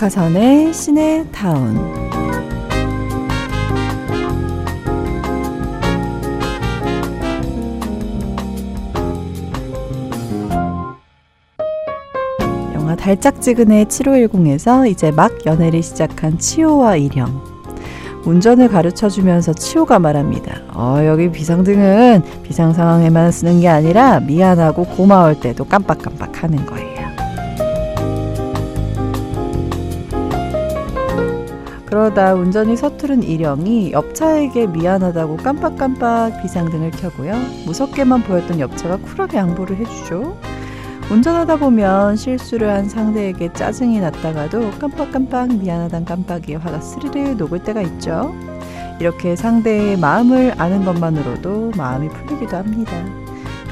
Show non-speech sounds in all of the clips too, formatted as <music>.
박하선의 시내 타운. 영화 달짝지근의 7510에서 이제 막 연애를 시작한 치호와 일영 운전을 가르쳐 주면서 치호가 말합니다. 어, 여기 비상등은 비상 상황에만 쓰는 게 아니라 미안하고 고마울 때도 깜빡깜빡 하는 거예요. 그러다 운전이 서투른 일영이 옆차에게 미안하다고 깜빡깜빡 비상등을 켜고요. 무섭게만 보였던 옆차가 쿨하게 양보를 해주죠. 운전하다 보면 실수를 한 상대에게 짜증이 났다가도 깜빡깜빡 미안하단 깜빡이에 화가 스르르 녹을 때가 있죠. 이렇게 상대의 마음을 아는 것만으로도 마음이 풀리기도 합니다.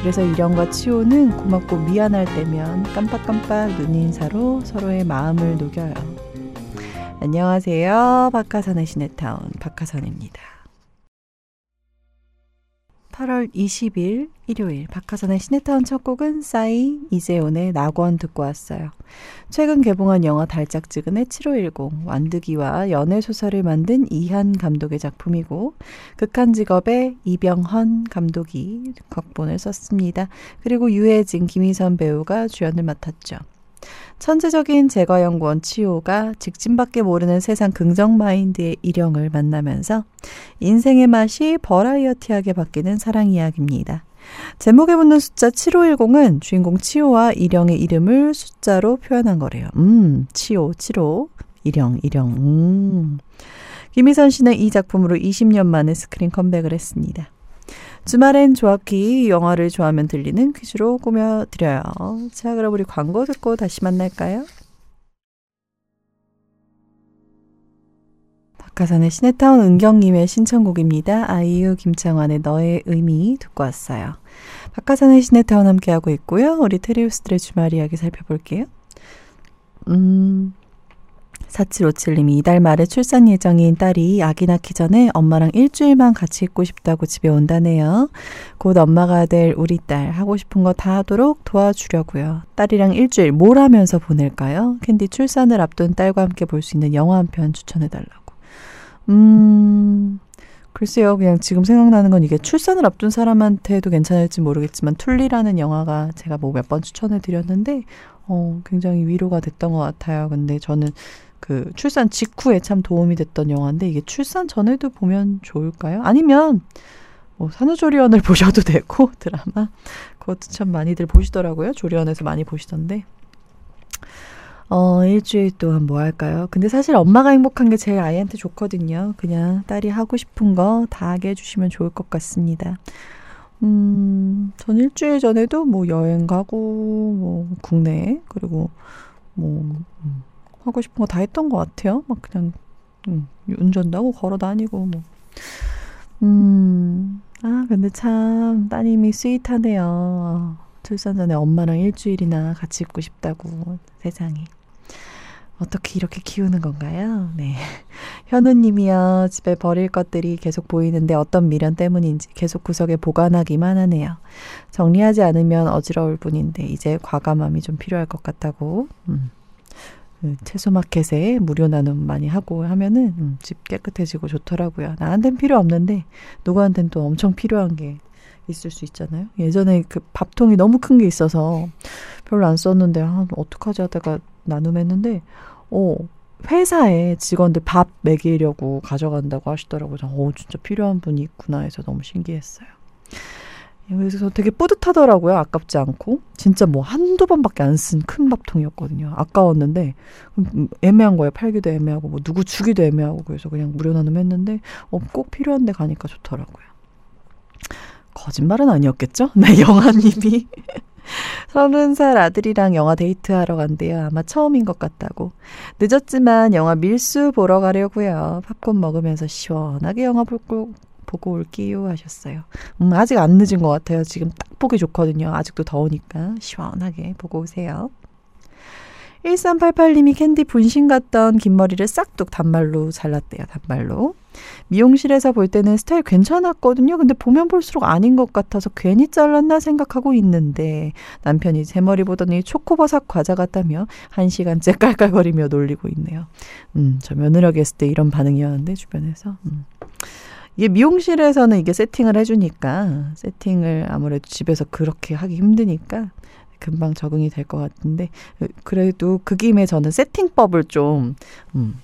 그래서 일영과 치호는 고맙고 미안할 때면 깜빡깜빡 눈인사로 서로의 마음을 녹여요. 안녕하세요. 박하선의 시네타운 박하선입니다. 8월 20일 일요일 박하선의 시네타운 첫 곡은 싸이 이재훈의 낙원 듣고 왔어요. 최근 개봉한 영화 달짝지근의 7510 완득이와 연애 소설을 만든 이한 감독의 작품이고 극한 직업의 이병헌 감독이 각본을 썼습니다. 그리고 유해진, 김희선 배우가 주연을 맡았죠. 천재적인 제과연구원 치호가 직진밖에 모르는 세상 긍정 마인드의 일영을 만나면서 인생의 맛이 버라이어티하게 바뀌는 사랑 이야기입니다. 제목에 붙는 숫자 7510은 주인공 치호와 일영의 이름을 숫자로 표현한 거래요. 음, 치호, 칠호, 일영, 일영, 음. 김희선 씨는 이 작품으로 20년 만에 스크린 컴백을 했습니다. 주말엔 조합기 영화를 좋아하면 들리는 퀴즈로 꾸며드려요. 자, 그럼 우리 광고 듣고 다시 만날까요? 박하선의 시네타운 은경님의 신청곡입니다. 아이유 김창완의 너의 의미 듣고 왔어요. 박하선의 시네타운 함께하고 있고요. 우리 테리우스들의 주말 이야기 살펴볼게요. 음, 4757님이 이달 말에 출산 예정인 딸이 아기 낳기 전에 엄마랑 일주일만 같이 있고 싶다고 집에 온다네요. 곧 엄마가 될 우리 딸 하고 싶은 거 다 하도록 도와주려고요. 딸이랑 일주일 뭘 하면서 보낼까요? 캔디 출산을 앞둔 딸과 함께 볼 수 있는 영화 한 편 추천해달라고. 음, 글쎄요. 그냥 지금 생각나는 건 이게 출산을 앞둔 사람한테도 괜찮을지 모르겠지만 툴리라는 영화가 제가 뭐 몇 번 추천해 드렸는데 어, 굉장히 위로가 됐던 것 같아요. 근데 저는 그 출산 직후에 참 도움이 됐던 영화인데 이게 출산 전에도 보면 좋을까요? 아니면 뭐 산후조리원을 <laughs> 보셔도 되고 드라마 그것도 참 많이들 보시더라고요. 조리원에서 많이 보시던데 어, 일주일 동안 뭐 할까요? 근데 사실 엄마가 행복한 게 제일 아이한테 좋거든요. 그냥 딸이 하고 싶은 거 다 하게 해주시면 좋을 것 같습니다. 음, 전 일주일 전에도 뭐 여행 가고, 뭐 국내, 그리고 뭐, 음, 하고 싶은 거 다 했던 것 같아요. 막 그냥 음, 운전도 하고 걸어 다니고 뭐. 음, 아 근데 참 따님이 스윗하네요. 출산 전에 엄마랑 일주일이나 같이 있고 싶다고 세상에. 어떻게 이렇게 키우는 건가요? 네. <laughs> 현우님이요. 집에 버릴 것들이 계속 보이는데 어떤 미련 때문인지 계속 구석에 보관하기만 하네요. 정리하지 않으면 어지러울 뿐인데 이제 과감함이 좀 필요할 것 같다고. 음. 그 채소마켓에 무료 나눔 많이 하고 하면은 음, 집 깨끗해지고 좋더라고요. 나한텐 필요 없는데 누구한텐 또 엄청 필요한 게 있을 수 있잖아요. 예전에 그 밥통이 너무 큰 게 있어서 별로 안 썼는데 아, 어떡하지 하다가 나눔했는데 어 회사에 직원들 밥 먹이려고 가져간다고 하시더라고요. 어 진짜 필요한 분이 있구나 해서 너무 신기했어요. 그래서 되게 뿌듯하더라고요. 아깝지 않고. 진짜 뭐 한두 번밖에 안 쓴 큰 밥통이었거든요. 아까웠는데, 음, 애매한 거예요. 팔기도 애매하고, 뭐 누구 주기도 애매하고, 그래서 그냥 무료 나눔했는데, 어, 꼭 필요한데 가니까 좋더라고요. 거짓말은 아니었겠죠? <laughs> 네, 영아님이. <laughs> 서른 살 아들이랑 영화 데이트하러 간대요. 아마 처음인 것 같다고. 늦었지만 영화 밀수 보러 가려고요. 팝콘 먹으면서 시원하게 영화 볼, 거, 보고 올게요 하셨어요. 음, 아직 안 늦은 것 같아요. 지금 딱 보기 좋거든요. 아직도 더우니까 시원하게 보고 오세요. 1388님이 캔디 분신 같던 긴 머리를 싹둑 단발로 잘랐대요. 단발로. 미용실에서 볼 때는 스타일 괜찮았거든요. 근데 보면 볼수록 아닌 것 같아서 괜히 잘랐나 생각하고 있는데 남편이 제 머리 보더니 초코버섯 과자 같다며 한 시간째 <laughs> 깔깔거리며 놀리고 있네요. 음, 저 며느리가 했을 때 이런 반응이었는데 주변에서. 음. 이게 미용실에서는 이게 세팅을 해주니까 세팅을 아무래도 집에서 그렇게 하기 힘드니까 금방 적응이 될 것 같은데 그래도 그 김에 저는 세팅법을 좀 음,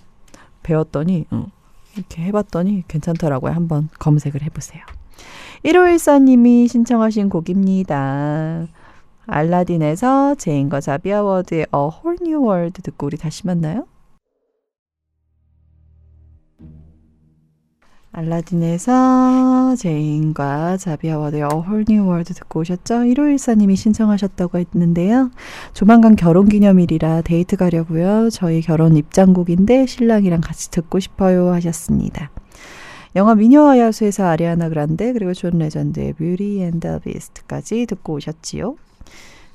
배웠더니 음, 이렇게 해봤더니 괜찮더라고요. 한번 검색을 해보세요. 1514님이 신청하신 곡입니다. 알라딘에서 제인과 자비 아워드의 A Whole New World 듣고 우리 다시 만나요. 알라딘에서 제인과 Whole New World 듣고 오셨죠? 1514님이 신청하셨다고 했는데요. 조만간 결혼 기념일이라 데이트 가려고요. 저희 결혼 입장곡인데 신랑이랑 같이 듣고 싶어요 하셨습니다. 영화 미녀와 야수에서 아리아나 그란데 그리고 존 레전드의 Beauty and the Beast까지 듣고 오셨지요.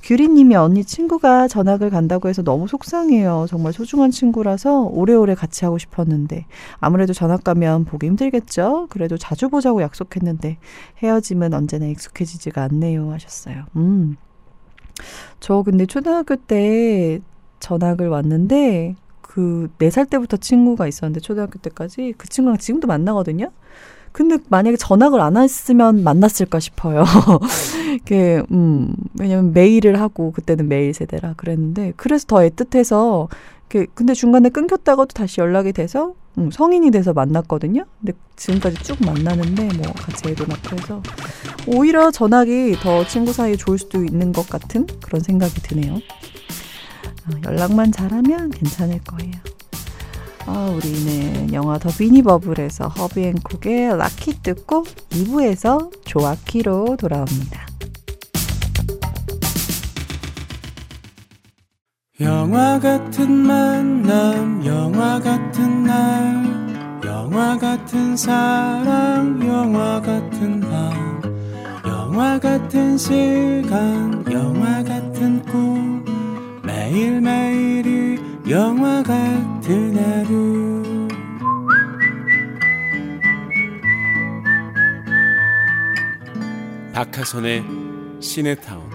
규리님이 언니 친구가 전학을 간다고 해서 너무 속상해요. 정말 소중한 친구라서 오래오래 같이 하고 싶었는데 아무래도 전학 가면 보기 힘들겠죠. 그래도 자주 보자고 약속했는데 헤어짐은 언제나 익숙해지지가 않네요. 하셨어요. 음. 저 근데 초등학교 때 전학을 왔는데 그 네 살 때부터 친구가 있었는데 초등학교 때까지 그 친구랑 지금도 만나거든요. 근데 만약에 전학을 안 했으면 만났을까 싶어요. <laughs> 그, 음, 왜냐면 메일을 하고 그때는 메일 세대라 그랬는데 그래서 더 애틋해서 그 근데 중간에 끊겼다가도 다시 연락이 돼서 음, 성인이 돼서 만났거든요. 근데 지금까지 쭉 만나는데 뭐 같이 애도 낳고 해서 오히려 전학이 더 친구 사이에 좋을 수도 있는 것 같은 그런 생각이 드네요. 어, 연락만 잘하면 괜찮을 거예요. 아, 우리는 영화 더 비니버블에서 허비앤쿡의 라키 듣고 2부에서 조아키로 돌아옵니다. 영화 같은 만남, 영화 같은 날, 영화 같은 사랑, 영화 같은 밤, 영화 같은 시간, 영화 같은 꿈, 매일매일이 영화 같은 박하선의 시네타운.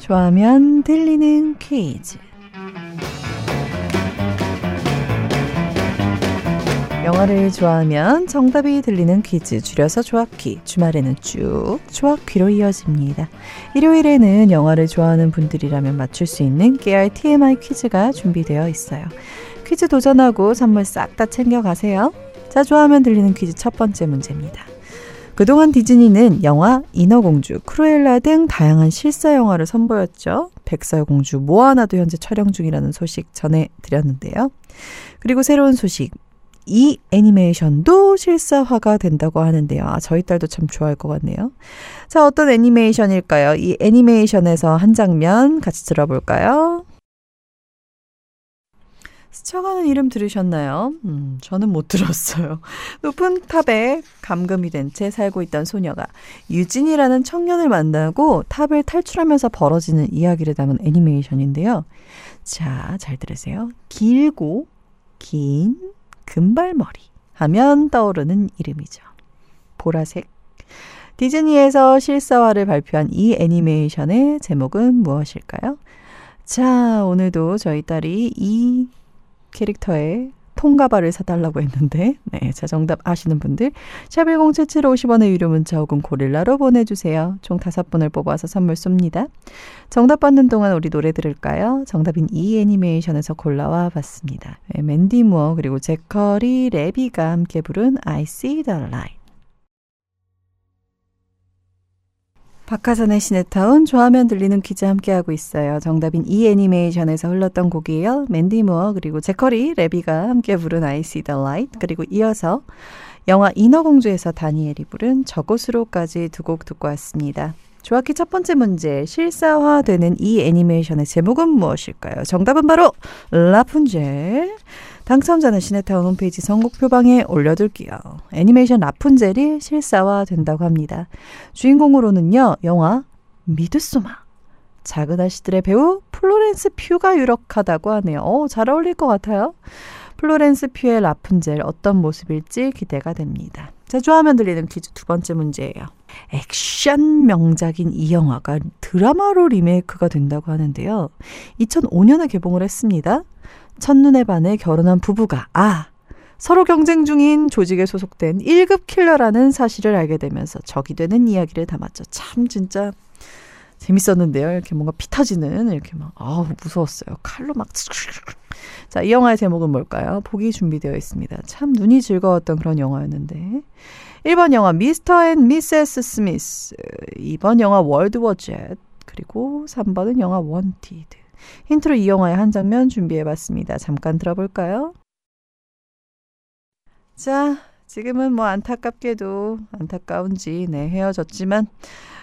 좋아하면 들리는 퀴즈 영화를 좋아하면 정답이 들리는 퀴즈 줄여서 조합퀴 주말에는 쭉 조합퀴로 이어집니다. 일요일에는 영화를 좋아하는 분들이라면 맞출 수 있는 깨알 TMI 퀴즈가 준비되어 있어요. 퀴즈 도전하고 선물 싹 다 챙겨가세요. 자 좋아하면 들리는 퀴즈 첫 번째 문제입니다. 그동안 디즈니는 영화 인어공주, 크루엘라 등 다양한 실사 영화를 선보였죠. 백설공주, 모아나도 현재 촬영 중이라는 소식 전해드렸는데요. 그리고 새로운 소식, 이 애니메이션도 실사화가 된다고 하는데요. 아, 저희 딸도 참 좋아할 것 같네요. 자, 어떤 애니메이션일까요? 이 애니메이션에서 한 장면 같이 들어볼까요? 스쳐가는 이름 들으셨나요? 음, 저는 못 들었어요. <laughs> 높은 탑에 감금이 된 채 살고 있던 소녀가 유진이라는 청년을 만나고 탑을 탈출하면서 벌어지는 이야기를 담은 애니메이션인데요. 자, 잘 들으세요. 길고 긴 금발머리 하면 떠오르는 이름이죠. 보라색. 디즈니에서 실사화를 발표한 이 애니메이션의 제목은 무엇일까요? 자, 오늘도 저희 딸이 이 캐릭터의 통가발을 사달라고 했는데, 네, 자, 정답 아시는 분들, 샵1077 50원의 유료 문자 혹은 고릴라로 보내주세요. 총 다섯 분을 뽑아서 선물 쏩니다. 정답 받는 동안 우리 노래 들을까요? 정답인 이 애니메이션에서 골라와 봤습니다. 네, 맨디 무어 그리고 제커리 레비가 함께 부른 I See the Light. 박하선의 시네타운 좋아하면 들리는 퀴즈 함께하고 있어요. 정답인 이 애니메이션에서 흘렀던 곡이에요. 맨디 무어 그리고 제커리 레비가 함께 부른 I See the Light 그리고 이어서 영화 인어공주에서 다니엘이 부른 저곳으로까지 두 곡 듣고 왔습니다. 조합기 첫 번째 문제 실사화되는 이 애니메이션의 제목은 무엇일까요? 정답은 바로 라푼젤. 당첨자는 시네타운 홈페이지 선곡표방에 올려둘게요. 애니메이션 라푼젤이 실사화 된다고 합니다. 주인공으로는요, 영화 미드소마. 작은 아씨들의 배우 플로렌스 퓨가 유력하다고 하네요. 어, 잘 어울릴 것 같아요. 플로렌스 퓨의 라푼젤 어떤 모습일지 기대가 됩니다. 자, 좋아하면 들리는 퀴즈 두 번째 문제예요. 액션 명작인 이 영화가 드라마로 리메이크가 된다고 하는데요. 2005년에 개봉을 했습니다. 첫눈에 반해 결혼한 부부가, 아, 서로 경쟁 중인 조직에 소속된 1급 킬러라는 사실을 알게 되면서 적이 되는 이야기를 담았죠. 참, 진짜 재밌었는데요. 이렇게 뭔가 피 터지는, 이렇게 막, 아우, 무서웠어요. 칼로 막, 자, 이 영화의 제목은 뭘까요? 보기 준비되어 있습니다. 참 눈이 즐거웠던 그런 영화였는데. 1번 영화 미스터 앤 미세스 스미스, 2번 영화 월드워 Z, 그리고 3번은 영화 원티드. 힌트로 이 영화의 한 장면 준비해봤습니다. 잠깐 들어볼까요? 자, 지금은 뭐 안타깝게도 안타까운지 네, 헤어졌지만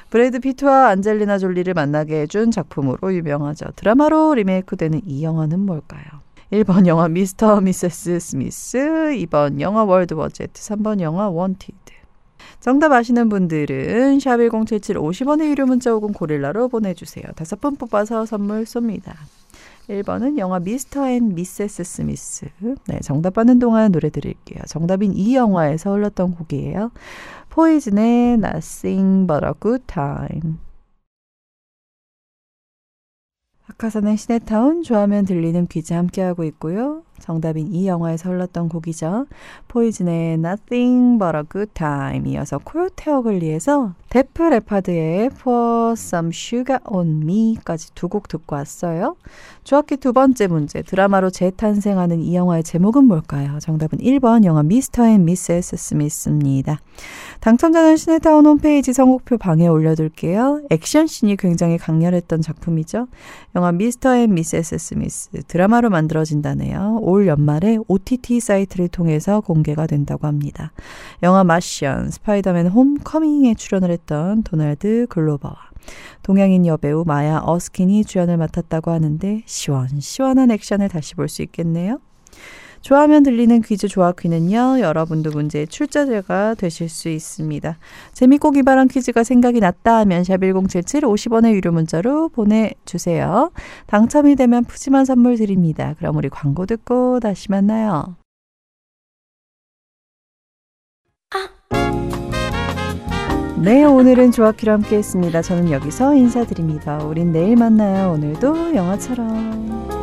브래드 피트와 안젤리나 졸리를 만나게 해준 작품으로 유명하죠. 드라마로 리메이크되는 이 영화는 뭘까요? 1번 영화 미스터 미세스 스미스, 2번 영화 월드워 Z, 3번 영화 원티드. 정답 아시는 분들은 샵1077 50원의 유료 문자 혹은 고릴라로 보내주세요. 다섯 분 뽑아서 선물 쏩니다. 1번은 영화 미스터 앤 미세스 스미스. 네, 정답 받는 동안 노래 드릴게요. 정답인 이 영화에서 흘렀던 곡이에요. 포이즌의 Nothing But a Good Time. 박하선의 시네타운 좋아하면 들리는 퀴즈 함께하고 있고요. 정답인 이 영화에서 흘렀던 곡이죠. 포이즌의 Nothing But a Good Time 이어서 Coyote Ugly에서 데프 레파드의 Pour Some Sugar On Me까지 두 곡 듣고 왔어요. 중학기 두 번째 문제 드라마로 재탄생하는 이 영화의 제목은 뭘까요? 정답은 1번 영화 미스터 앤 미세스 스미스입니다. 당첨자는 시네타운 홈페이지 선곡표 방에 올려둘게요. 액션씬이 굉장히 강렬했던 작품이죠. 영화 Mr. and Mrs. Smith 드라마로 만들어진다네요. 올 연말에 OTT 사이트를 통해서 공개가 된다고 합니다. 영화 마션, Spider-Man Homecoming에 출연을 했던 도널드 글로버와 동양인 여배우 마야 어스킨이 주연을 맡았다고 하는데 시원시원한 액션을 다시 볼 수 있겠네요. 좋아하면 들리는 퀴즈 조합퀴는요, 여러분도 문제의 출제자가 되실 수 있습니다. 재밌고 기발한 퀴즈가 생각이 났다 하면 샵1077 50원의 유료 문자로 보내주세요. 당첨이 되면 푸짐한 선물 드립니다. 그럼 우리 광고 듣고 다시 만나요. 네, 오늘은 조아키로 함께 했습니다. 저는 여기서 인사드립니다. 우린 내일 만나요. 오늘도 영화처럼.